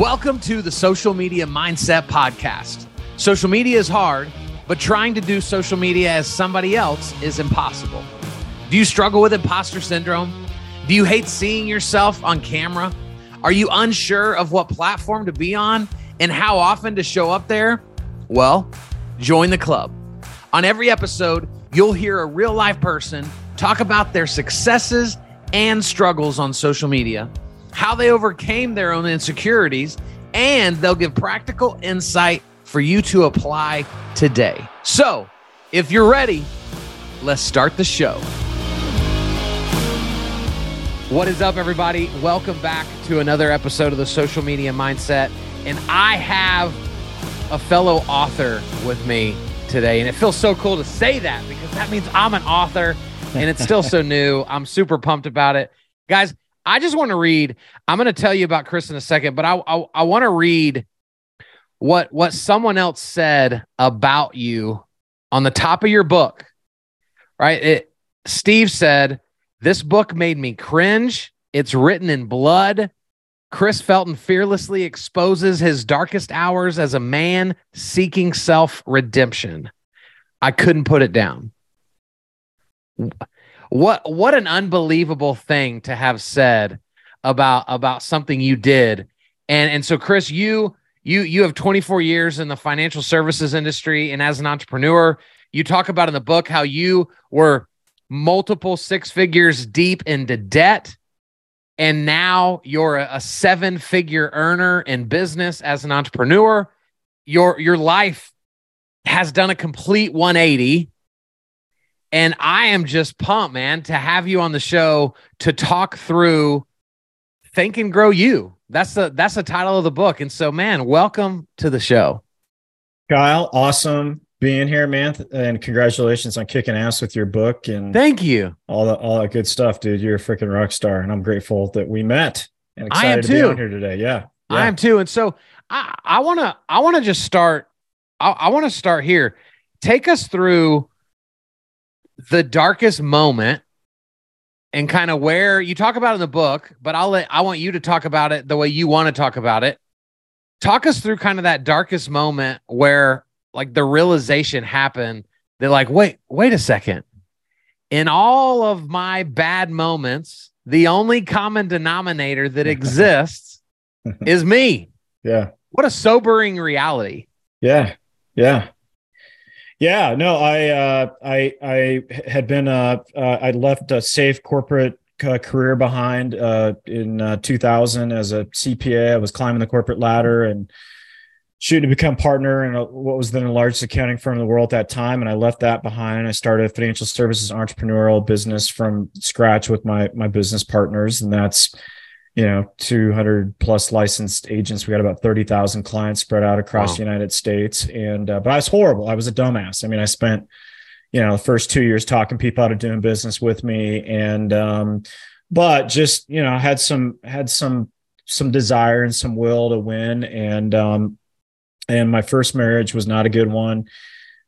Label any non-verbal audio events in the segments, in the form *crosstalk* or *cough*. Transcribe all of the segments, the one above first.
Welcome to the Social Media Mindset Podcast. Social media is hard, but trying to do social media as somebody else is impossible. Do you struggle with imposter syndrome? Do you hate seeing yourself on camera? Are you unsure of what platform to be on and how often to show up there? Well, join the club. On every episode, you'll hear a real life person talk about their successes and struggles on social media how they overcame their own insecurities, and they'll give practical insight for you to apply today. So, if you're ready, let's start the show. What is up, everybody? Welcome back to another episode of the Social Media Mindset. And I have a fellow author with me today. And it feels so cool to say that because that means I'm an author and it's still so *laughs* new. I'm super pumped about it. Guys, I just want to read. I'm going to tell you about Chris in a second, but I I, I want to read what what someone else said about you on the top of your book. Right? It Steve said, "This book made me cringe. It's written in blood." Chris Felton fearlessly exposes his darkest hours as a man seeking self redemption. I couldn't put it down what what an unbelievable thing to have said about about something you did. And and so chris you you you have 24 years in the financial services industry and as an entrepreneur you talk about in the book how you were multiple six figures deep into debt and now you're a seven figure earner in business as an entrepreneur. Your your life has done a complete 180 and I am just pumped, man, to have you on the show to talk through Think and Grow You. That's the that's the title of the book. And so, man, welcome to the show. Kyle, awesome being here, man. And congratulations on kicking ass with your book and thank you. All the all that good stuff, dude. You're a freaking rock star. And I'm grateful that we met and excited I am to too. be on here today. Yeah, yeah. I am too. And so I, I wanna I wanna just start. I, I want to start here. Take us through the darkest moment and kind of where you talk about in the book, but I'll let I want you to talk about it the way you want to talk about it. Talk us through kind of that darkest moment where like the realization happened. They're like, wait, wait a second. In all of my bad moments, the only common denominator that *laughs* exists *laughs* is me. Yeah. What a sobering reality. Yeah. Yeah. Yeah, no, I uh, I I had been uh, uh, I left a safe corporate uh, career behind uh, in uh, 2000 as a CPA. I was climbing the corporate ladder and shooting to become partner in a, what was then the largest accounting firm in the world at that time. And I left that behind. I started a financial services entrepreneurial business from scratch with my my business partners, and that's you know 200 plus licensed agents. We got about 30,000 clients spread out across wow. the United States. And uh, but I was horrible. I was a dumbass. I mean I spent you know the first 2 years talking people out of doing business with me. And um but just you know had some had some some desire and some will to win. And um and my first marriage was not a good one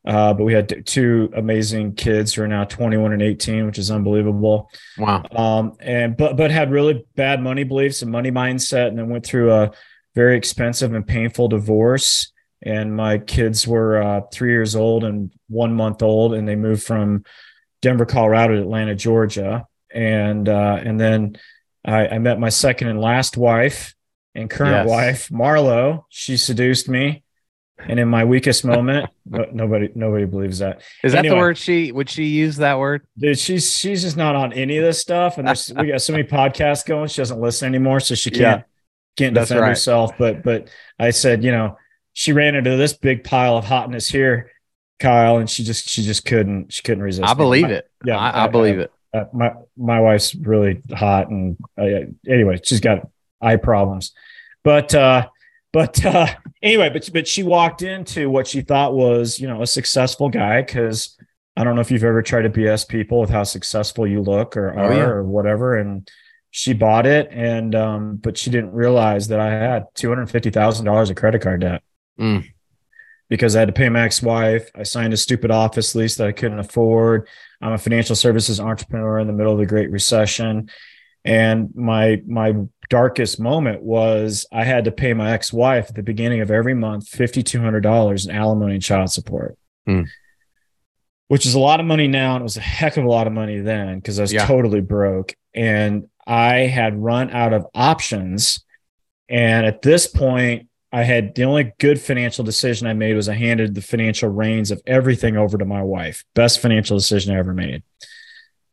uh, but we had two amazing kids who are now 21 and 18, which is unbelievable. Wow. Um, and but but had really bad money beliefs and money mindset, and then went through a very expensive and painful divorce. And my kids were uh, three years old and one month old, and they moved from Denver, Colorado to Atlanta, Georgia. And uh, and then I, I met my second and last wife and current yes. wife, Marlo. She seduced me and in my weakest moment, nobody nobody believes that. Is that anyway, the word she would she use that word? Dude, she's she's just not on any of this stuff. And there's we got so many podcasts going, she doesn't listen anymore, so she can't yeah, can't defend right. herself. But but I said, you know, she ran into this big pile of hotness here, Kyle, and she just she just couldn't she couldn't resist. I believe my, it. Yeah, I, I, believe I, it. Uh, my my wife's really hot, and uh, anyway, she's got eye problems, but. uh but uh, anyway, but but she walked into what she thought was, you know, a successful guy because I don't know if you've ever tried to BS people with how successful you look or are oh, yeah. or whatever. And she bought it, and um, but she didn't realize that I had two hundred fifty thousand dollars of credit card debt. Mm. Because I had to pay my ex-wife, I signed a stupid office lease that I couldn't afford. I'm a financial services entrepreneur in the middle of the Great Recession, And my my darkest moment was I had to pay my ex-wife at the beginning of every month $5200 in alimony and child support. Hmm. Which is a lot of money now and it was a heck of a lot of money then because I was Yeah. totally broke and I had run out of options and at this point I had the only good financial decision I made was I handed the financial reins of everything over to my wife. Best financial decision I ever made.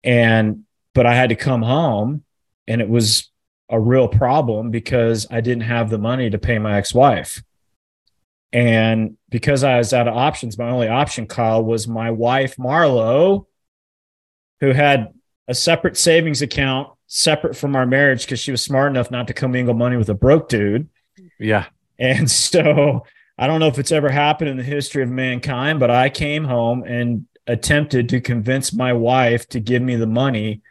And but I had to come home and it was a real problem because I didn't have the money to pay my ex-wife. And because I was out of options, my only option, Kyle, was my wife, Marlo, who had a separate savings account separate from our marriage because she was smart enough not to commingle money with a broke dude. Yeah. And so I don't know if it's ever happened in the history of mankind, but I came home and attempted to convince my wife to give me the money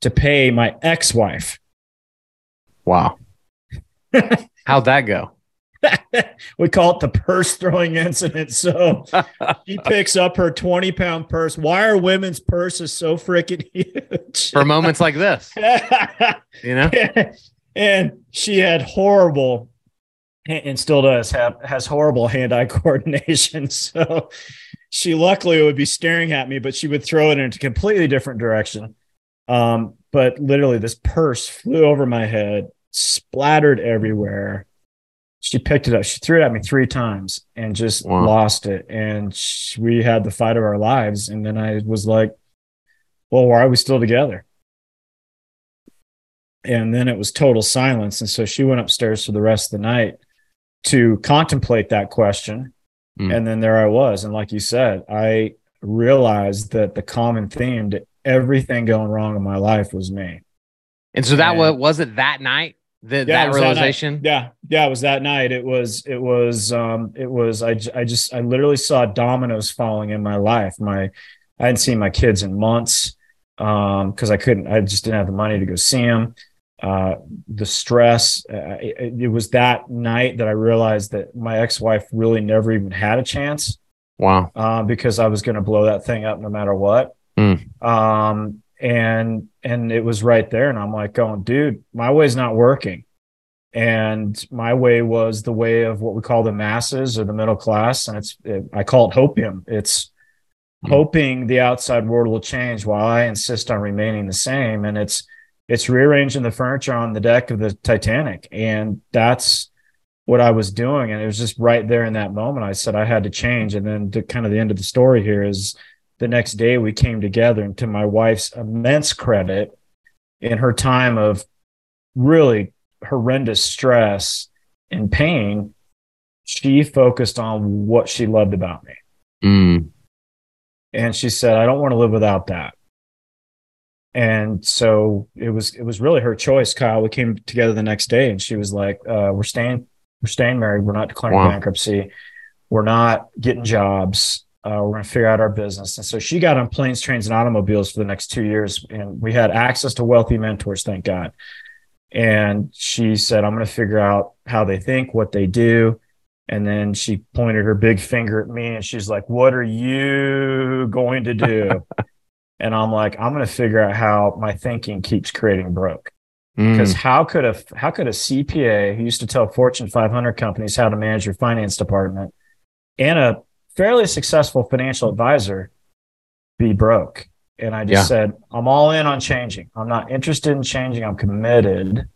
to pay my ex wife. Wow. *laughs* How'd that go? *laughs* we call it the purse throwing incident. So *laughs* she picks up her 20 pound purse. Why are women's purses so freaking huge? For moments like this, you know? and she had horrible and still does have has horrible hand-eye coordination so she luckily would be staring at me but she would throw it in a completely different direction um, but literally this purse flew over my head splattered everywhere. She picked it up. She threw it at me three times and just Wow. lost it. And sh we had the fight of our lives. And then i was like well why are we still together? And then it was total silence. And so she went upstairs for the rest of the night to contemplate that question. Mm. and then there i was. And like you said i realized that the common theme to everything going wrong in my life was me And so that was, was it that night? The, Yeah, that was that realization? yeah yeah it was that night it was it was um it was I I just i literally saw dominoes falling in my life my i hadn't seen my kids in months um because i couldn't i just didn't have the money to go see them uh the stress uh, it, it was that night that i realized that my ex-wife really never even had a chance Wow. uh, because I was going to blow that thing up no matter what. Mm. Um, and and it was right there, and I'm like, going, dude, my way's not working. And my way was the way of what we call the masses or the middle class, and it's it, I call it hopium. It's Mm. hoping the outside world will change while I insist on remaining the same. And it's it's rearranging the furniture on the deck of the Titanic, and that's what I was doing. And it was just right there in that moment. I said I had to change. And then to kind of the end of the story here is the next day we came together and to my wife's immense credit in her time of really horrendous stress and pain, she focused on what she loved about me. Mm. And she said, I don't want to live without that. And so it was it was really her choice, Kyle. We came together the next day and she was like, uh, we're staying, we're staying married, we're not declaring Wow. bankruptcy, we're not getting jobs, uh, we're gonna figure out our business. And so she got on planes, trains, and automobiles for the next two years, and we had access to wealthy mentors, thank God. And she said, I'm gonna figure out how they think, what they do. And then she pointed her big finger at me and she's like, What are you going to do? *laughs* and I'm like, I'm going to figure out how my thinking keeps creating broke. Mm. Because how could a how could a CPA who used to tell Fortune 500 companies how to manage your finance department and a fairly successful financial advisor be broke? And I just Yeah. said, I'm all in on changing. I'm not interested in changing. I'm committed,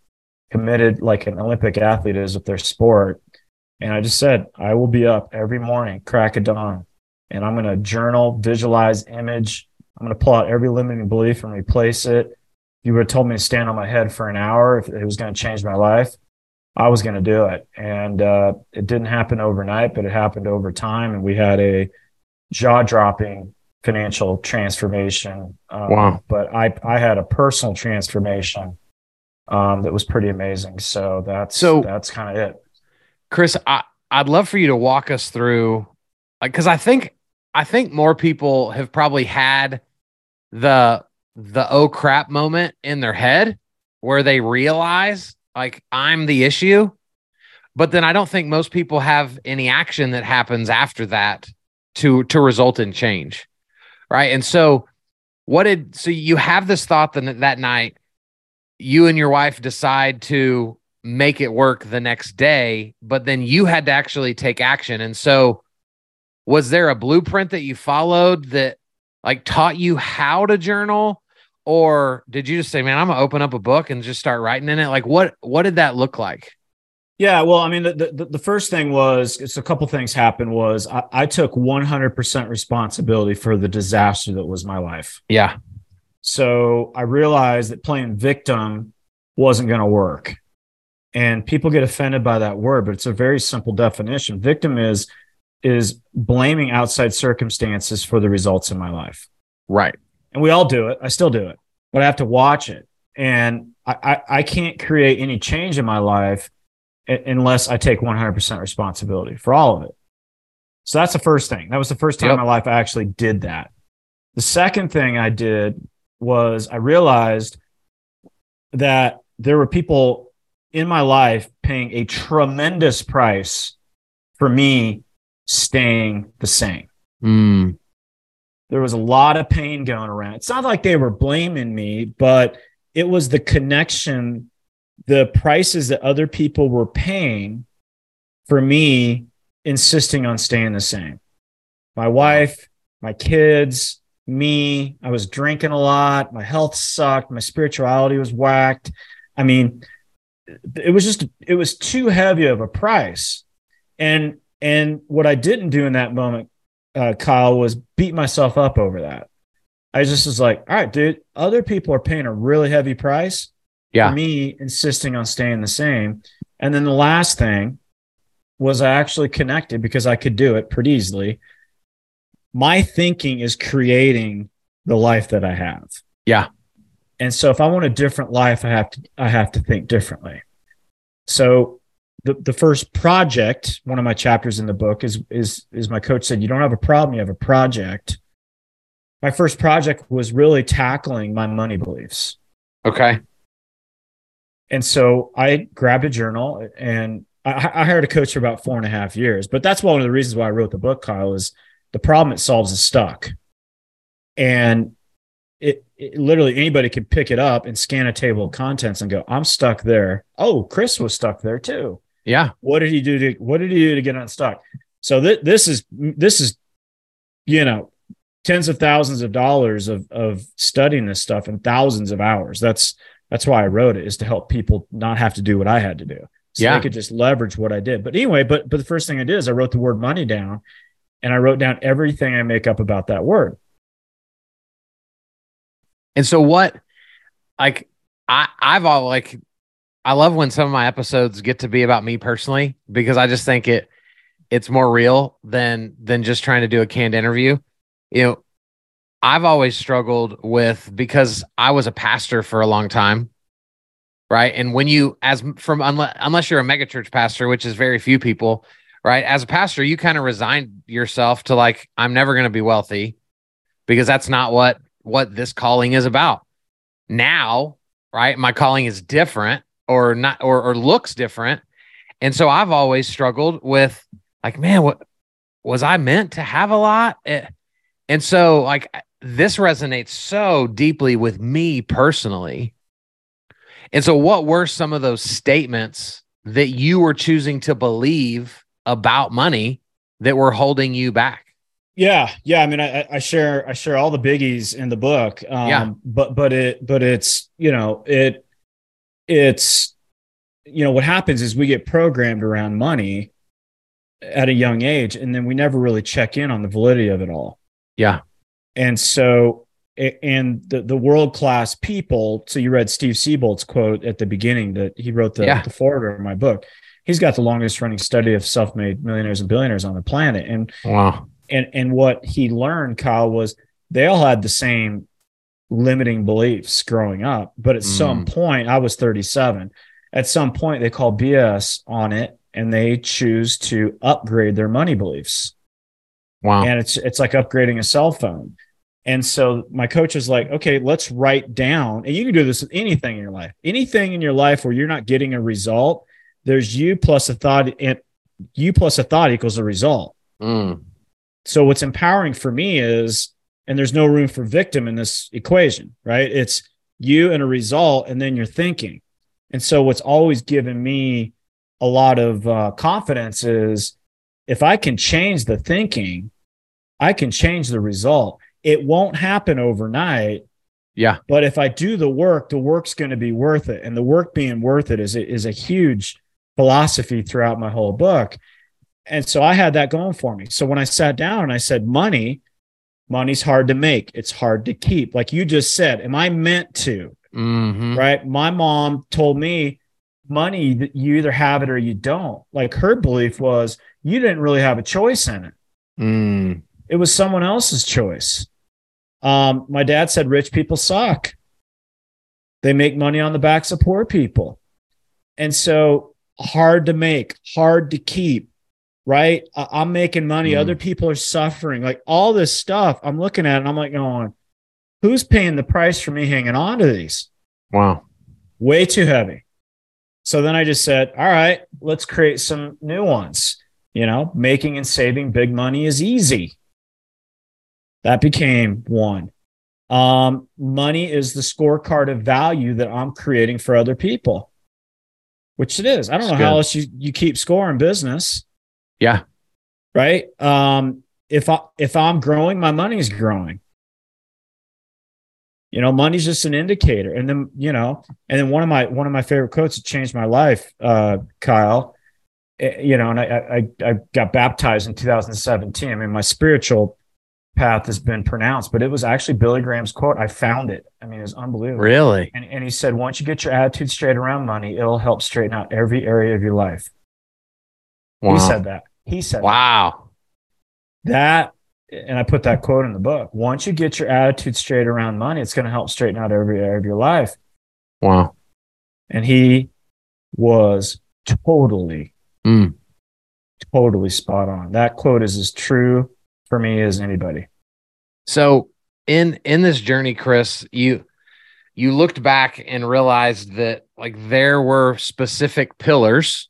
committed like an Olympic athlete is with their sport. And I just said, I will be up every morning, crack of dawn, and I'm going to journal, visualize, image. I'm going to pull out every limiting belief and replace it. If you would have told me to stand on my head for an hour, if it was going to change my life, I was going to do it. And uh, it didn't happen overnight, but it happened over time. And we had a jaw dropping financial transformation. Um, Wow. But I, I had a personal transformation um, that was pretty amazing. So that's, So- that's kind of it. Chris, I, I'd love for you to walk us through because I think I think more people have probably had the the oh crap moment in their head where they realize like I'm the issue. But then I don't think most people have any action that happens after that to to result in change. Right. And so what did so you have this thought that that night you and your wife decide to make it work the next day, but then you had to actually take action. And so, was there a blueprint that you followed that like taught you how to journal? Or did you just say, man, I'm gonna open up a book and just start writing in it? Like what what did that look like? Yeah, well, I mean, the, the, the first thing was it's a couple things happened was I, I took 100% responsibility for the disaster that was my life. Yeah. So I realized that playing victim wasn't going to work. And people get offended by that word, but it's a very simple definition. Victim is is blaming outside circumstances for the results in my life. Right. And we all do it. I still do it, but I have to watch it. And I, I, I can't create any change in my life unless I take 100% responsibility for all of it. So that's the first thing. That was the first time yep. in my life I actually did that. The second thing I did was I realized that there were people in my life paying a tremendous price for me staying the same. Mm. There was a lot of pain going around. It's not like they were blaming me, but it was the connection the prices that other people were paying for me insisting on staying the same. My wife, my kids, me, I was drinking a lot, my health sucked, my spirituality was whacked. I mean, it was just it was too heavy of a price. And and what I didn't do in that moment, uh, Kyle, was beat myself up over that. I just was like, all right, dude, other people are paying a really heavy price yeah. for me insisting on staying the same. And then the last thing was I actually connected because I could do it pretty easily. My thinking is creating the life that I have. Yeah. And so if I want a different life, I have to I have to think differently. So the, the first project, one of my chapters in the book is is is my coach said, you don't have a problem, you have a project. My first project was really tackling my money beliefs. Okay. And so I grabbed a journal and I, I, hired a coach for about four and a half years. But that's one of the reasons why I wrote the book, Kyle, is the problem it solves is stuck. And it, it literally anybody could pick it up and scan a table of contents and go, I'm stuck there. Oh, Chris was stuck there too. Yeah. What did he do to what did he do to get unstuck? So th- this is this is you know tens of thousands of dollars of of studying this stuff and thousands of hours. That's that's why I wrote it is to help people not have to do what I had to do. So yeah. they could just leverage what I did. But anyway, but but the first thing I did is I wrote the word money down and I wrote down everything I make up about that word. And so what like I I've all like I love when some of my episodes get to be about me personally because I just think it it's more real than than just trying to do a canned interview. You know, I've always struggled with because I was a pastor for a long time, right? And when you, as from unless, unless you're a megachurch pastor, which is very few people, right? As a pastor, you kind of resign yourself to like, I'm never going to be wealthy because that's not what what this calling is about. Now, right? My calling is different or not or, or looks different. And so I've always struggled with like, man, what was I meant to have a lot? Eh, and so like this resonates so deeply with me personally. And so, what were some of those statements that you were choosing to believe about money that were holding you back? Yeah, yeah. I mean, I, I share I share all the biggies in the book. Um, yeah. But but it but it's you know it it's you know what happens is we get programmed around money at a young age, and then we never really check in on the validity of it all. Yeah. And so, and the, the world class people. So you read Steve Siebold's quote at the beginning that he wrote the, yeah. the foreword of my book. He's got the longest running study of self made millionaires and billionaires on the planet. And wow. And and what he learned, Kyle, was they all had the same limiting beliefs growing up. But at mm. some point, I was 37. At some point, they call BS on it and they choose to upgrade their money beliefs. Wow. And it's it's like upgrading a cell phone. And so my coach is like, okay, let's write down, and you can do this with anything in your life, anything in your life where you're not getting a result. There's you plus a thought, and you plus a thought equals a result. Mm. So what's empowering for me is, and there's no room for victim in this equation, right? It's you and a result, and then you're thinking. And so, what's always given me a lot of uh, confidence is if I can change the thinking, I can change the result. It won't happen overnight. Yeah. But if I do the work, the work's going to be worth it. And the work being worth it is, is a huge philosophy throughout my whole book. And so I had that going for me. So when I sat down and I said, money, money's hard to make, it's hard to keep. Like you just said, am I meant to? Mm-hmm. Right. My mom told me money, you either have it or you don't. Like her belief was you didn't really have a choice in it. Mm. It was someone else's choice. Um, my dad said rich people suck. They make money on the backs of poor people. And so hard to make, hard to keep, right? I- am making money. Mm. Other people are suffering. Like all this stuff, I'm looking at it and I'm like going, who's paying the price for me hanging on to these? Wow. Way too heavy. So then I just said, all right, let's create some new ones. You know, making and saving big money is easy. That became one. Um, money is the scorecard of value that I'm creating for other people, which it is. I don't That's know how else you, you keep score in business, Yeah. right? Um, if I if I'm growing, my money's growing. You know, money's just an indicator. And then, you know, and then one of my one of my favorite quotes that changed my life, uh, Kyle, eh, you know, and I, I I got baptized in 2017. I mean, my spiritual path has been pronounced, but it was actually Billy Graham's quote. I found it. I mean, it was unbelievable. Really? And, and he said, once you get your attitude straight around money, it'll help straighten out every area of your life. Wow. He said that. He said wow. that. And I put that quote in the book. Once you get your attitude straight around money, it's going to help straighten out every area of your life. Wow. And he was totally, Mm. totally spot on. That quote is as true for me as anybody. So in in this journey, Chris, you you looked back and realized that like there were specific pillars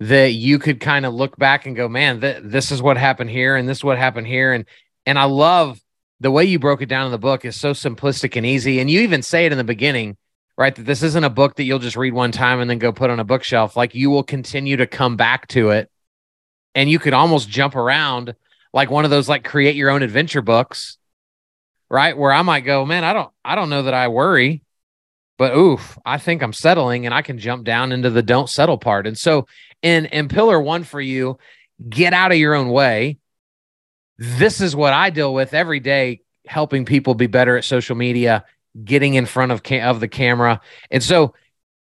that you could kind of look back and go, man, th- this is what happened here, and this is what happened here, and and I love the way you broke it down in the book is so simplistic and easy, and you even say it in the beginning, right? That this isn't a book that you'll just read one time and then go put on a bookshelf. Like you will continue to come back to it, and you could almost jump around like one of those like create your own adventure books, right? Where I might go, man, I don't, I don't know that I worry, but oof, I think I'm settling, and I can jump down into the don't settle part. And so, in in pillar one for you, get out of your own way. This is what I deal with every day, helping people be better at social media, getting in front of ca- of the camera, and so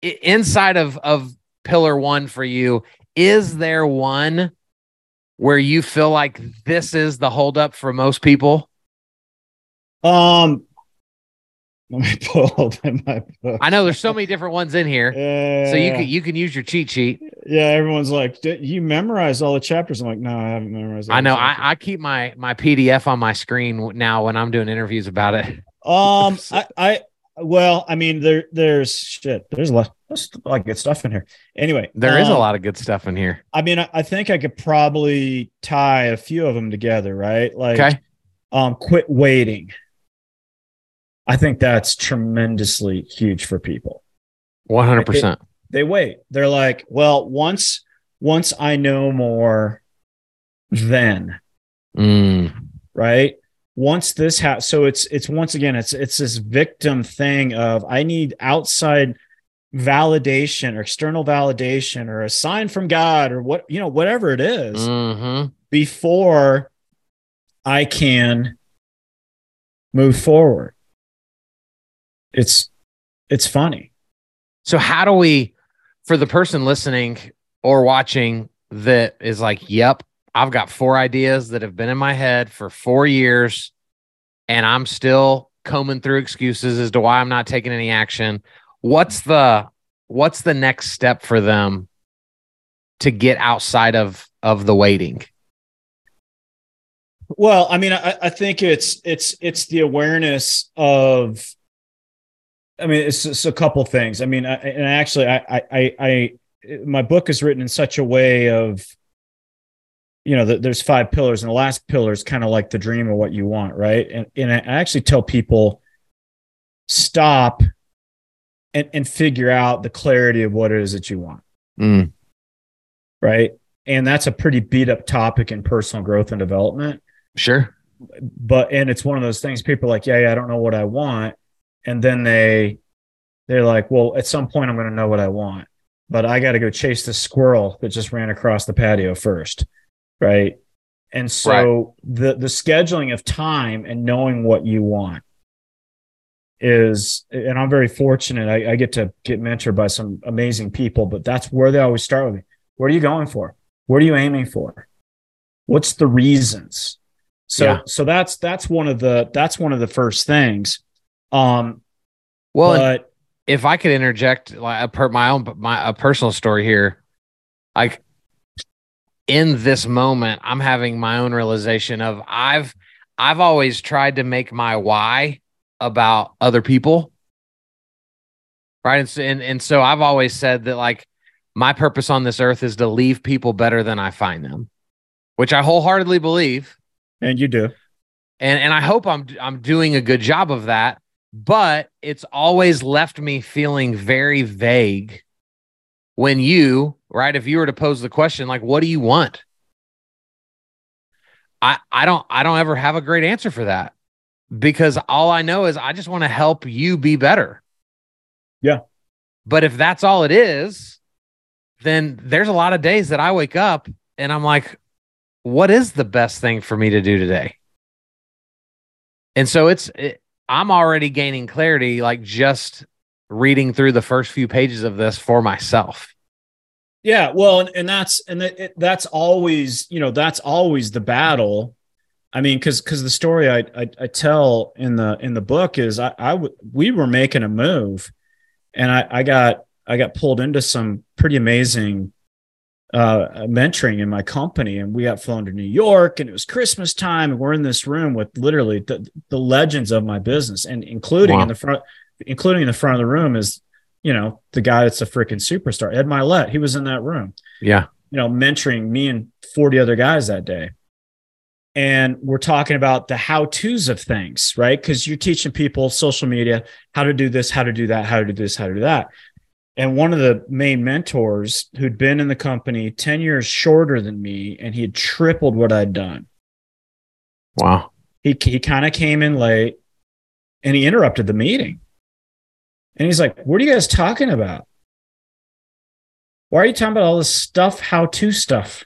inside of of pillar one for you, is there one? Where you feel like this is the holdup for most people? Um, let me pull *laughs* open my book. I know there's so many different ones in here, Yeah, so you can you can use your cheat sheet. yeah. Everyone's like, you memorize all the chapters? I'm like, no, I haven't memorized. I know. I, I keep my my PDF on my screen now when I'm doing interviews about it. Um, *laughs* I, I, well, I mean, there, there's shit. There's a lot, there's a lot of good stuff in here. Anyway, There is a um, lot of good stuff in here. I mean, I, I think I could probably tie a few of them together, right? Like, Okay. um, quit waiting. I think that's tremendously huge for people. 100%. They wait. They're like, well, once, once I know more, then Mm, right once this ha so it's it's once again it's it's this victim thing of i need outside validation or external validation or a sign from god or what you know whatever it is mhm. before i can move forward it's it's funny So how do we for the person listening or watching that is like, "Yep, I've got four ideas that have been in my head for 4 years and I'm still combing through excuses as to why I'm not taking any action." What's the what's the next step for them to get outside of of the waiting? Well, I mean, I, I think it's it's it's the awareness of. I mean, it's, it's a couple things. I mean, I, and actually, I, I, I, my book is written in such a way of, you know, that there's five pillars, and the last pillar is kind of like the dream of what you want, right? And and I actually tell people, stop and, and figure out the clarity of what it is that you want. Mm. Right. And that's a pretty beat up topic in personal growth and development. Sure. But, and it's one of those things people are like, yeah, yeah, I don't know what I want. And then they, they're like, well, at some point I'm going to know what I want, but I got to go chase the squirrel that just ran across the patio first. Right. And so right. the, the scheduling of time and knowing what you want is and i'm very fortunate I, I, get to get mentored by some amazing people but that's where they always start with me what are you going for what are you aiming for what's the reasons so yeah. so that's that's one of the that's one of the first things um well but, if i could interject like a per my own my a personal story here like in this moment i'm having my own realization of i've i've always tried to make my why about other people. Right. And so, and, and so I've always said that like my purpose on this earth is to leave people better than I find them, which I wholeheartedly believe. And you do. And and I hope I'm I'm doing a good job of that, but it's always left me feeling very vague when you, right, if you were to pose the question like what do you want? I I don't I don't ever have a great answer for that because all I know is I just want to help you be better. Yeah. But if that's all it is, then there's a lot of days that I wake up and I'm like, what is the best thing for me to do today? And so it's, it, I'm already gaining clarity, like just reading through the first few pages of this for myself. Yeah. Well, and, and that's, and it, that's always, you know, that's always the battle I mean, because because the story I, I, I tell in the in the book is I, I w- we were making a move, and I I got I got pulled into some pretty amazing uh, mentoring in my company, and we got flown to New York, and it was Christmas time, and we're in this room with literally the, the legends of my business, and including wow. in the front, including in the front of the room is you know the guy that's a freaking superstar, Ed Mylett. He was in that room. Yeah, you know, mentoring me and forty other guys that day and we're talking about the how to's of things, right? Because you're teaching people social media how to do this, how to do that, how to do this, how to do that. And one of the main mentors who'd been in the company 10 years shorter than me, and he had tripled what I'd done. Wow. He, he kind of came in late and he interrupted the meeting. And he's like, What are you guys talking about? Why are you talking about all this stuff, how to stuff?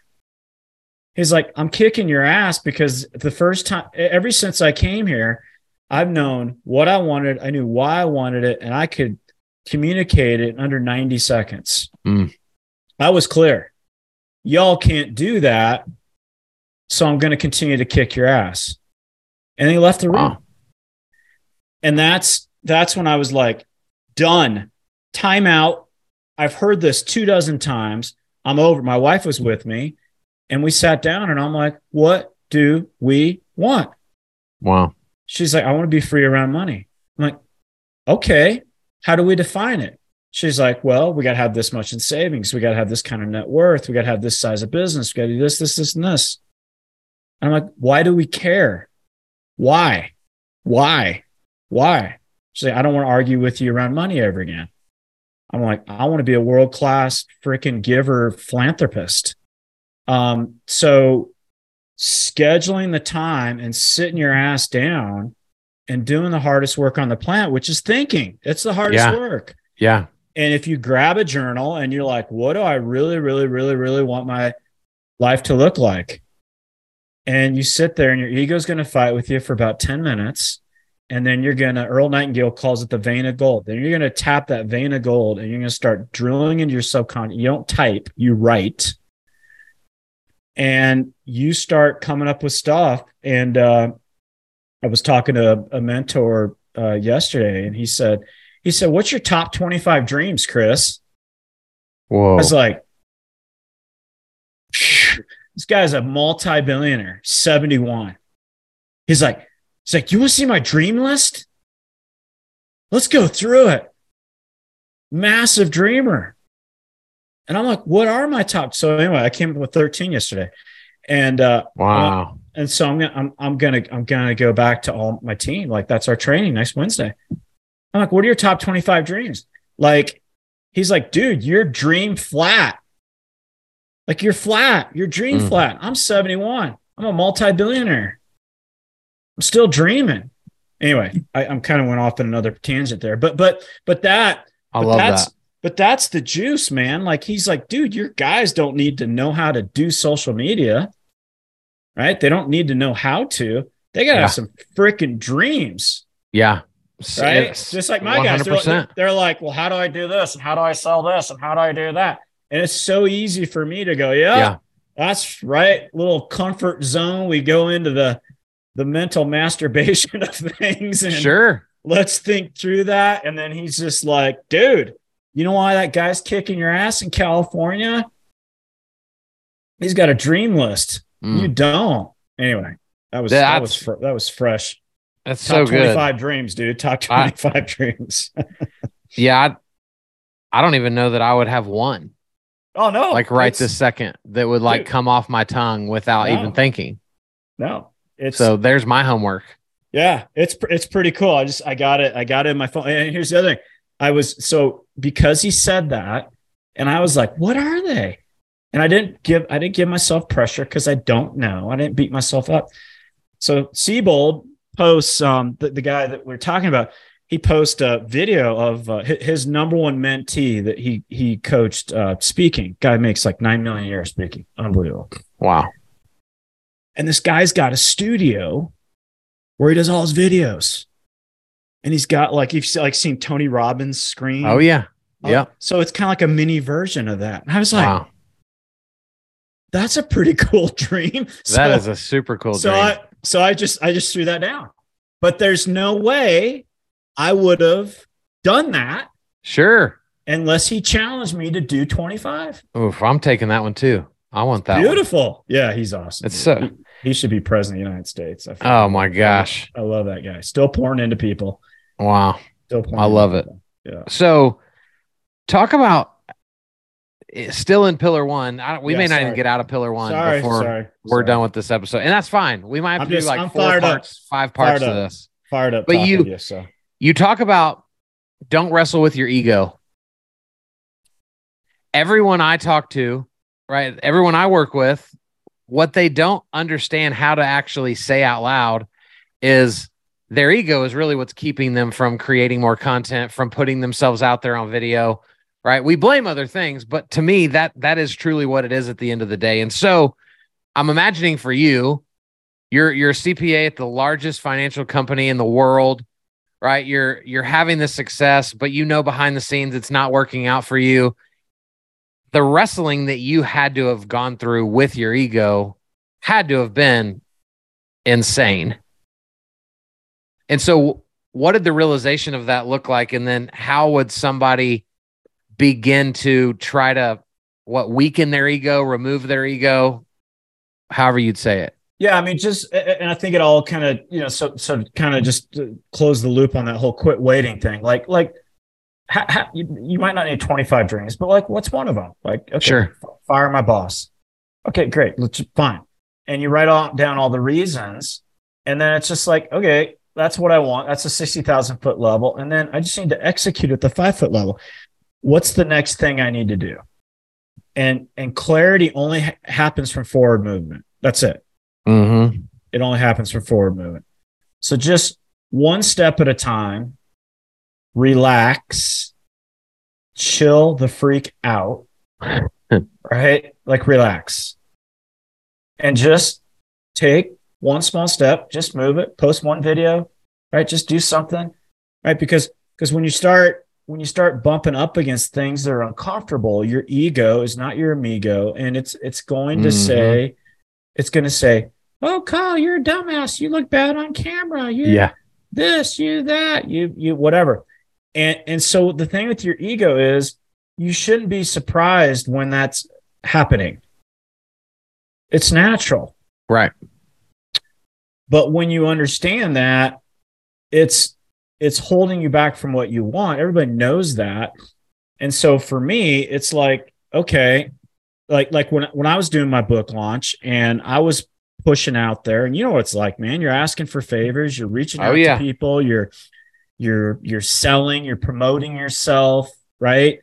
he's like, I'm kicking your ass because the first time, ever since I came here, I've known what I wanted. I knew why I wanted it, and I could communicate it under 90 seconds. Mm. I was clear. Y'all can't do that. So I'm going to continue to kick your ass. And he left the room. Wow. And that's that's when I was like, done. Timeout. I've heard this two dozen times. I'm over. My wife was with me. And we sat down and I'm like, what do we want? Wow. She's like, I want to be free around money. I'm like, okay, how do we define it? She's like, well, we got to have this much in savings. We got to have this kind of net worth. We got to have this size of business. We got to do this, this, this, and this. And I'm like, why do we care? Why? Why? Why? She's like, I don't want to argue with you around money ever again. I'm like, I want to be a world class freaking giver philanthropist. Um, so scheduling the time and sitting your ass down and doing the hardest work on the planet, which is thinking. It's the hardest yeah. work. Yeah. And if you grab a journal and you're like, what do I really, really, really, really want my life to look like? And you sit there and your ego's going to fight with you for about 10 minutes. And then you're going to, Earl Nightingale calls it the vein of gold. Then you're going to tap that vein of gold and you're going to start drilling into your subconscious. You don't type, you write and you start coming up with stuff. And uh, I was talking to a, a mentor uh, yesterday, and he said, he said, "What's your top twenty five dreams, Chris?" Whoa! I was like, "This guy's a multi billionaire, seventy one. He's like, he's like, you want to see my dream list? Let's go through it. Massive dreamer. And I'm like, what are my top? So anyway, I came up with 13 yesterday. And uh wow. And so I'm gonna I'm I'm gonna I'm gonna go back to all my team. Like that's our training next Wednesday. I'm like, what are your top 25 dreams? Like, he's like, dude, you're dream flat. Like you're flat, you're dream mm. flat. I'm 71. I'm a multi-billionaire. I'm still dreaming. Anyway, I, am kind of went off in another tangent there, but but but that I but love that's that. but that's the juice, man. Like he's like, dude, your guys don't need to know how to do social media, right? They don't need to know how to. They gotta yeah. have some freaking dreams. Yeah. Right. It's Just like my 100%. guys, they're like, they're like, well, how do I do this? And how do I sell this? And how do I do that? And it's so easy for me to go, yeah, yeah. that's right. Little comfort zone. We go into the the mental *laughs* masturbation of things. And sure. Let's think through that. And then he's just like, dude, you know why that guy's kicking your ass in California? He's got a dream list. Mm. You don't. Anyway, that was that's, that was fr- that was fresh. That's Top so good. 25 dreams, dude. Top 25 I, *laughs* dreams. yeah, I, I don't even know that I would have one. Oh no! Like right this second, that would like dude, come off my tongue without no, even thinking. No, it's so. There's my homework. Yeah, it's it's pretty cool. I just I got it. I got it in my phone. And here's the other thing. I was so because he said that, and I was like, "What are they?" And I didn't give I didn't give myself pressure because I don't know. I didn't beat myself up. So Siebold posts um the, the guy that we're talking about he posts a video of uh, his number one mentee that he he coached uh, speaking. Guy makes like nine million a year speaking. Unbelievable. Wow. And this guy's got a studio where he does all his videos, and he's got like you've like seen Tony Robbins screen. Oh yeah, uh, yeah. so it's kind of like a mini version of that. And I was like, wow. That's a pretty *laughs* cool dream. That so, is a super cool so dream. I so I just I just threw that down. But there's no way I would have done that. Sure. Unless he challenged me to do 25. Oof, I'm taking that one too. I want that. Beautiful. One. Yeah, he's awesome. It's so he, he, should be president of the United States. oh my gosh. I love that guy. Still pouring into people. Wow. Still pouring I love it. People. Yeah. So talk about Eh, still in pillar one. I, we yeah, may not even get out of pillar one sorry, before sorry, we're sorry. done with this episode. And that's fine. We might have I'm to just, do like I'm four parts, up. five parts fired to up. this. Fired up. But you, you so you talk about don't wrestle with your ego. Everyone I talk to, right? Everyone I work with, what they don't understand how to actually say out loud is their ego is really what's keeping them from creating more content, from putting themselves out there on video, right? We blame other things, but to me that that is truly what it is at the end of the day. And so I'm imagining for you, you're you're a CPA at the largest financial company in the world right? You're you're having the success, but you know behind the scenes it's not working out for you. The wrestling that you had to have gone through with your ego had to have been insane. And so what did the realization of that look like and then how would somebody begin to try to what weaken their ego, remove their ego, however you'd say it? Yeah, I mean, just and I think it all kind of you know so so kind of just uh, close the loop on that whole quit waiting thing. Like like ha, ha, you, you, might not need twenty five dreams, but like what's one of them? Like okay, sure, fire my boss. Okay, great, let's fine. And you write all, down all the reasons, and then it's just like okay, that's what I want. That's a sixty thousand foot level, and then I just need to execute at the five foot level. What's the next thing I need to do? And and clarity only ha- happens from forward movement. That's it Mm-hmm. It only happens from forward movement. So just one step at a time, relax, chill the freak out, *laughs* right? Like relax. And just take one small step, just move it, post one video, right? Just do something, right? Because because when you start when you start bumping up against things that are uncomfortable, your ego is not your amigo, and it's it's going to mm-hmm. say, it's going to say, "Oh, Kyle, you're a dumbass. You look bad on camera. You yeah, this, you that, you you whatever." And and so the thing with your ego is you shouldn't be surprised when that's happening. It's natural, right? But when you understand that, it's it's holding you back from what you want. Everybody knows that. And so for me, it's like, okay, like like when when I was doing my book launch and I was pushing out there, and you know what it's like, man. You're asking for favors, you're reaching oh, out yeah. to people, you're you're you're selling, you're promoting yourself, right?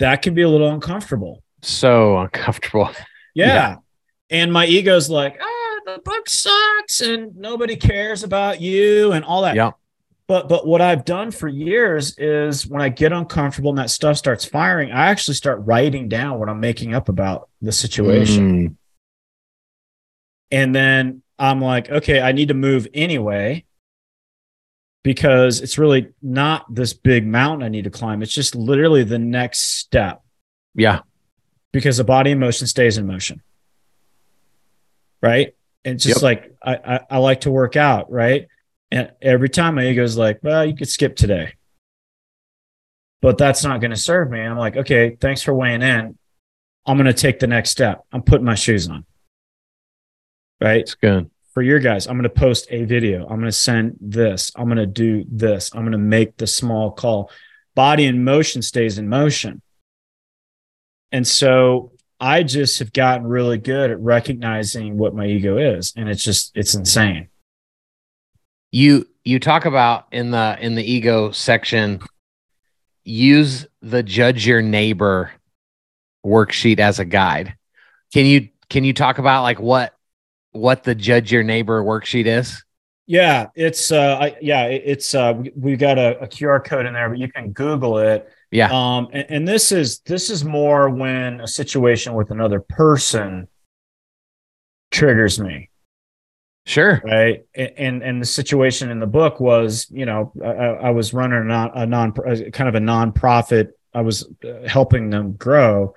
That can be a little uncomfortable. So uncomfortable. *laughs* Yeah. yeah. And my ego's like, ah, the book sucks and nobody cares about you and all that. Yeah. But but what I've done for years is when I get uncomfortable and that stuff starts firing, I actually start writing down what I'm making up about the situation. Mm. And then I'm like, okay, I need to move anyway because it's really not this big mountain I need to climb. It's just literally the next step. Yeah. Because the body in motion stays in motion. Right. And just yep. like I, I, I like to work out, right? And every time my ego's like, well, you could skip today. But that's not going to serve me. I'm like, okay, thanks for weighing in. I'm going to take the next step. I'm putting my shoes on. Right. It's good for your guys, I'm going to post a video. I'm going to send this. I'm going to do this. I'm going to make the small call. Body in motion stays in motion. And so I just have gotten really good at recognizing what my ego is. And it's just, it's insane. You, you talk about in the, in the ego section, use the judge your neighbor worksheet as a guide. Can you, can you talk about like what what the judge your neighbor worksheet is? Yeah, it's uh, I, yeah, it's uh, we, got a, a, QR code in there, but you can Google it. Yeah. Um, and, and this is this is more when a situation with another person triggers me. Sure. Right. And and the situation in the book was, you know, I, I was running a non, a non kind of a nonprofit. I was uh, helping them grow,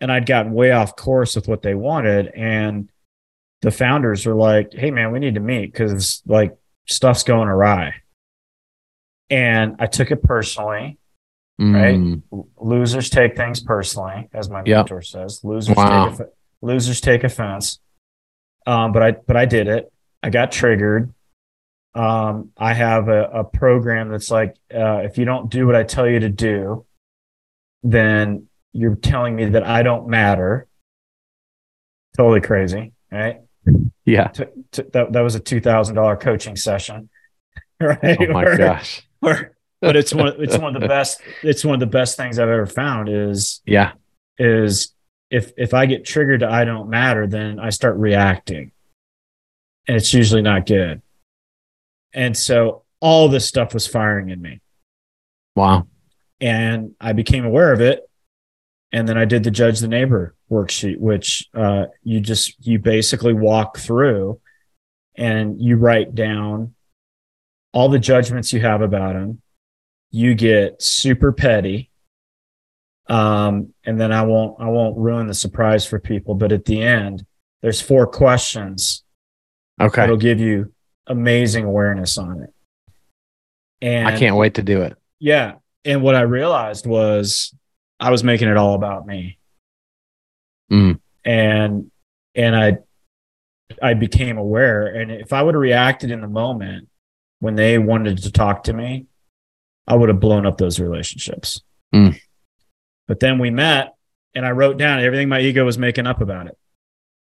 and I'd gotten way off course with what they wanted, and the founders were like, hey, man, we need to meet because like stuff's going awry. And I took it personally, mm. right? Losers take things personally, as my yep. mentor says. Losers wow. take losers take offense. Um, but I but I did it. I got triggered. Um, I have a, a program that's like, uh, if you don't do what I tell you to do, then you're telling me that I don't matter. Totally crazy, right? Yeah. To, to, that, that was a $2,000 coaching session. *laughs* Right. Oh my gosh. but it's one, it's one of the *laughs* best, it's one of the best things I've ever found is, yeah, is if, if I get triggered to I don't matter, then I start reacting and it's usually not good. And so all this stuff was firing in me. Wow. And I became aware of it. And then I did the judge the neighbor worksheet, which uh, you just you basically walk through and you write down all the judgments you have about him. You get super petty. Um, and then I won't I won't ruin the surprise for people, but at the end, there's four questions. Okay. It'll give you amazing awareness on it. And I can't wait to do it. Yeah. And what I realized was I was making it all about me. Mm. And and I I became aware. And if I would have reacted in the moment when they wanted to talk to me, I would have blown up those relationships. Mm. But then we met and I wrote down everything my ego was making up about it.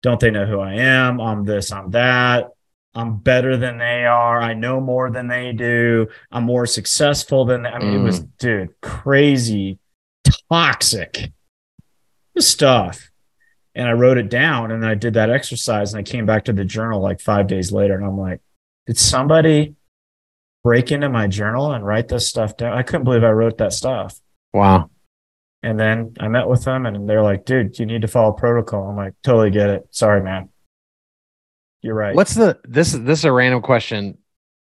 Don't they know who I am? I'm this, I'm that. I'm better than they are. I know more than they do. I'm more successful than they. I mean, mm. it was, mm. dude, crazy, toxic stuff and I wrote it down and I did that exercise and I came back to the journal like five days later and I'm like, did somebody break into my journal and write this stuff down? I couldn't believe I wrote that stuff. Wow. And then I met with them and they're like, dude, you need to follow protocol. I'm like, totally get it. Sorry, man. You're right. What's the this this is a random question,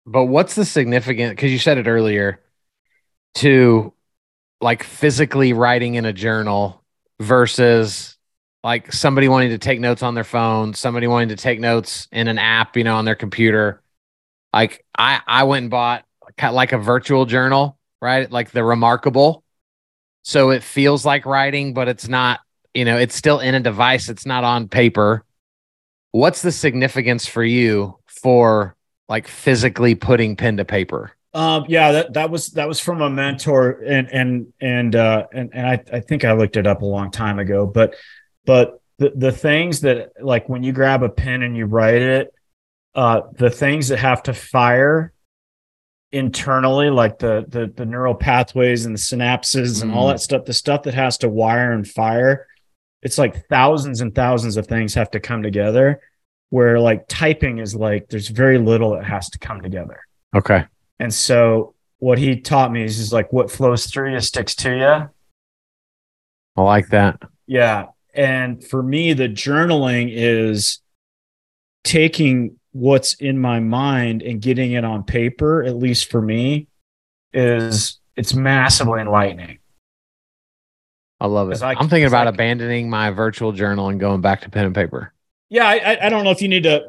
but what's the significant because you said it earlier to like physically writing in a journal versus like somebody wanting to take notes on their phone, somebody wanting to take notes in an app, you know, on their computer. Like I, I went and bought like a virtual journal, right? Like the Remarkable. So it feels like writing, but it's not, you know, it's still in a device. It's not on paper. What's the significance for you for like physically putting pen to paper? Um, yeah, that, that was that was from a mentor, and and and uh, and and I, I think I looked it up a long time ago, but but the, the things that like when you grab a pen and you write it, uh, the things that have to fire internally, like the the the neural pathways and the synapses and all Mm. that stuff, the stuff that has to wire and fire, it's like thousands and thousands of things have to come together. Where like typing is like there's very little that has to come together. Okay. And so what he taught me is, is like what flows through you sticks to you. I like that. Yeah. And for me, the journaling is taking what's in my mind and getting it on paper, at least for me, is it's massively enlightening. I love it. It's I'm thinking about like- abandoning my virtual journal and going back to pen and paper. Yeah, I, I- I don't know if you need to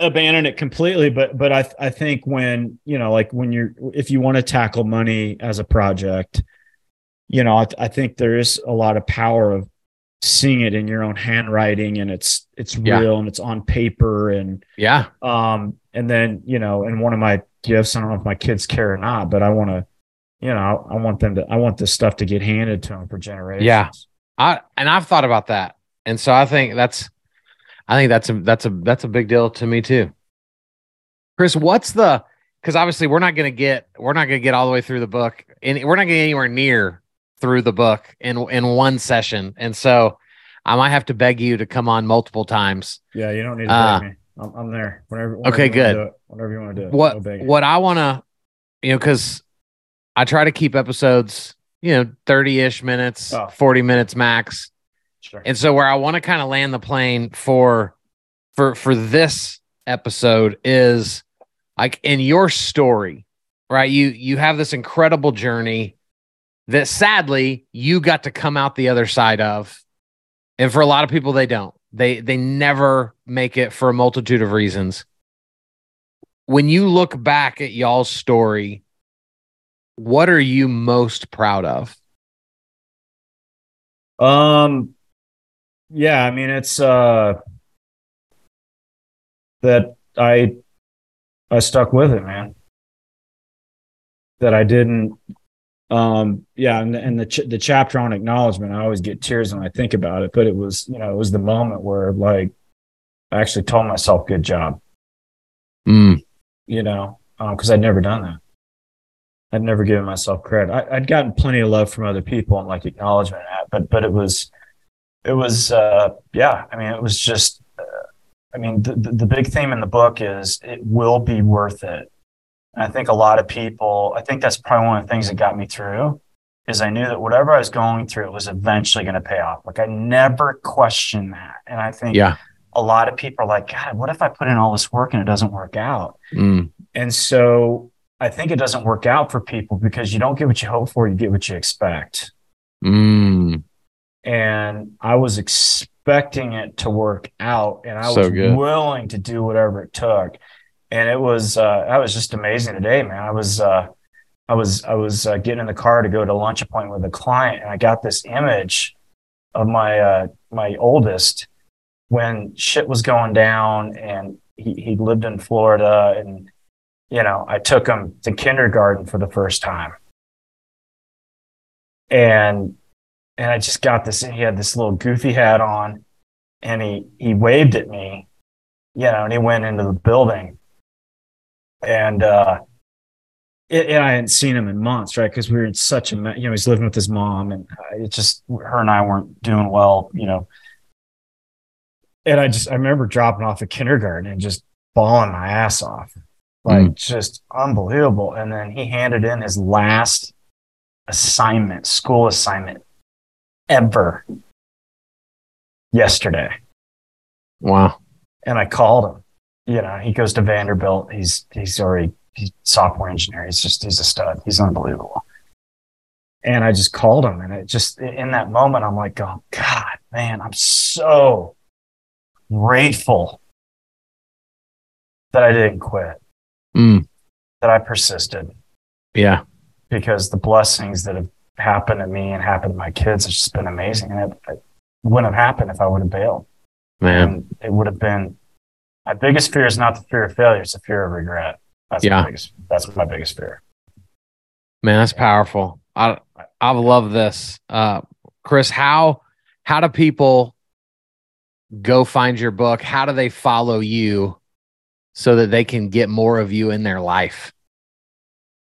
abandon it completely, but but I I think when you know like when you're if you want to tackle money as a project, you know I, I think there is a lot of power of seeing it in your own handwriting and it's it's Yeah. real and it's on paper and Yeah. um and then you know and one of my gifts I don't know if my kids care or not, but I want to you know I want them to I want this stuff to get handed to them for generations. Yeah. I and I've thought about that. And so I think that's I think that's a that's a that's a big deal to me too. Chris, what's the because obviously we're not gonna get we're not gonna get all the way through the book and we're not getting anywhere near through the book in in one session. And so I might have to beg you to come on multiple times. Yeah, you don't need to Uh, beg me. I'm, I'm there. Whenever, whenever Okay, you good. it, Whenever you want to do it. what what I want to, you know, because I try to keep episodes, you know, thirty ish minutes, Oh. forty minutes max, Sure. and so where I want to kind of land the plane for for for this episode is like in your story, right? You you have this incredible journey that sadly you got to come out the other side of, and for a lot of people they don't. They they never make it for a multitude of reasons when you look back at y'all's story, what are you most proud of? Um, yeah, I mean, it's uh that I I stuck with it, man. That I didn't. Um, yeah, and, and the ch- the chapter on acknowledgement, I always get tears when I think about it. But it was, you know, it was the moment where like I actually told myself, "Good job," Mm, you know, because I'd never done that. I'd never given myself credit. I, I'd gotten plenty of love from other people and like acknowledgement, but but it was, it was, uh, yeah. I mean, it was just. Uh, I mean, the, the the big theme in the book is it will be worth it. And I think a lot of people. I think that's probably one of the things that got me through. Is I knew that whatever I was going through, it was eventually going to pay off. Like I never questioned that, and I think yeah. a lot of people are like, God, what if I put in all this work and it doesn't work out? Mm, And so I think it doesn't work out for people because you don't get what you hope for, you get what you expect. mm, And I was expecting it to work out and I So was good. willing to do whatever it took. And it was uh that was just amazing today, man. I was uh I was I was uh, getting in the car to go to lunch appointment with a client and I got this image of my uh my oldest when shit was going down and he, he lived in Florida and you know, I took him to kindergarten for the first time. And and I just got this he had this little goofy hat on and he he waved at me, you know, and he went into the building. And uh it, and I hadn't seen him in months, right? Because we were in such a, you know, he's living with his mom, and uh, it just her and I weren't doing well, you know. And I just I remember dropping off at kindergarten and just bawling my ass off, like just unbelievable. And then he handed in his last assignment, school assignment ever yesterday. wow. And I called him. You know, he goes to Vanderbilt. He's he's already he's a software engineer. He's just he's a stud. He's unbelievable. And I just called him, and it just in that moment, I'm like, oh God, man, I'm so grateful that I didn't quit, Mm, that I persisted, yeah. because the blessings that have happened to me and happened to my kids has just been amazing. And it, it wouldn't have happened if I would have bailed. Man. And it would have been my biggest fear is not the fear of failure, it's the fear of regret. That's Yeah. my biggest that's my biggest fear. Man, that's powerful. I I love this. Uh Chris, how how do people go find your book? How do they follow you so that they can get more of you in their life?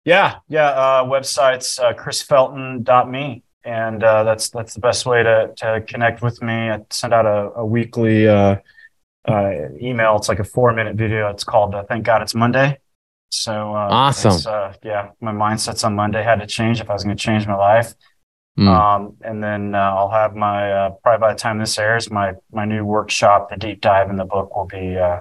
Yeah, yeah. Uh, website's uh, chrisfelton.me. And uh, that's that's the best way to, to connect with me. I send out a, a weekly uh, email. It's like a four minute video. It's called uh, Thank God It's Monday. So uh, awesome. Uh, yeah, my mindsets on Monday had to change if I was going to change my life. Mm. Um, and then uh, I'll have my uh, probably by the time this airs, my my new workshop, the deep dive in the book, will be uh,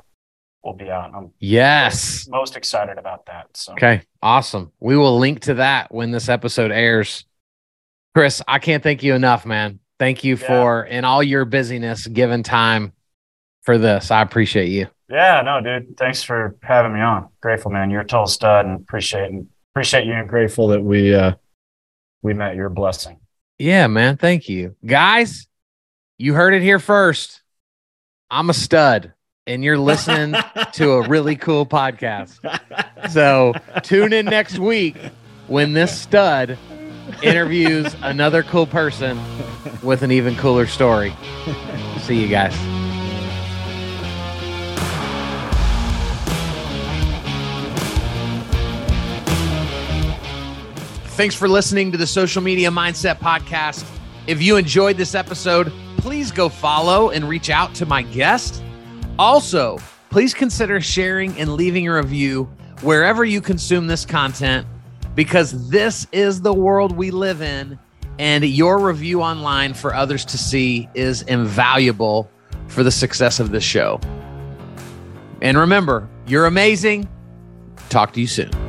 will be out. I'm yes, most, most excited about that. So okay, awesome. We will link to that when this episode airs. Chris, I can't thank you enough, man. Thank you yeah. for in all your busyness, giving time for this. I appreciate you. Yeah, no, dude. Thanks for having me on. Grateful, man. You're a total stud, and appreciate and appreciate you. And grateful that we uh we met your blessing. Yeah, man. Thank you, guys. You heard it here first. I'm a stud, and you're listening *laughs* to a really cool podcast. So tune in next week when this stud interviews another cool person with an even cooler story. See you guys. Thanks for listening to the Social Media Mindset Podcast. If you enjoyed this episode, please go follow and reach out to my guest. Also, please consider sharing and leaving a review wherever you consume this content because this is the world we live in. And your review online for others to see is invaluable for the success of this show. And remember, you're amazing. Talk to you soon.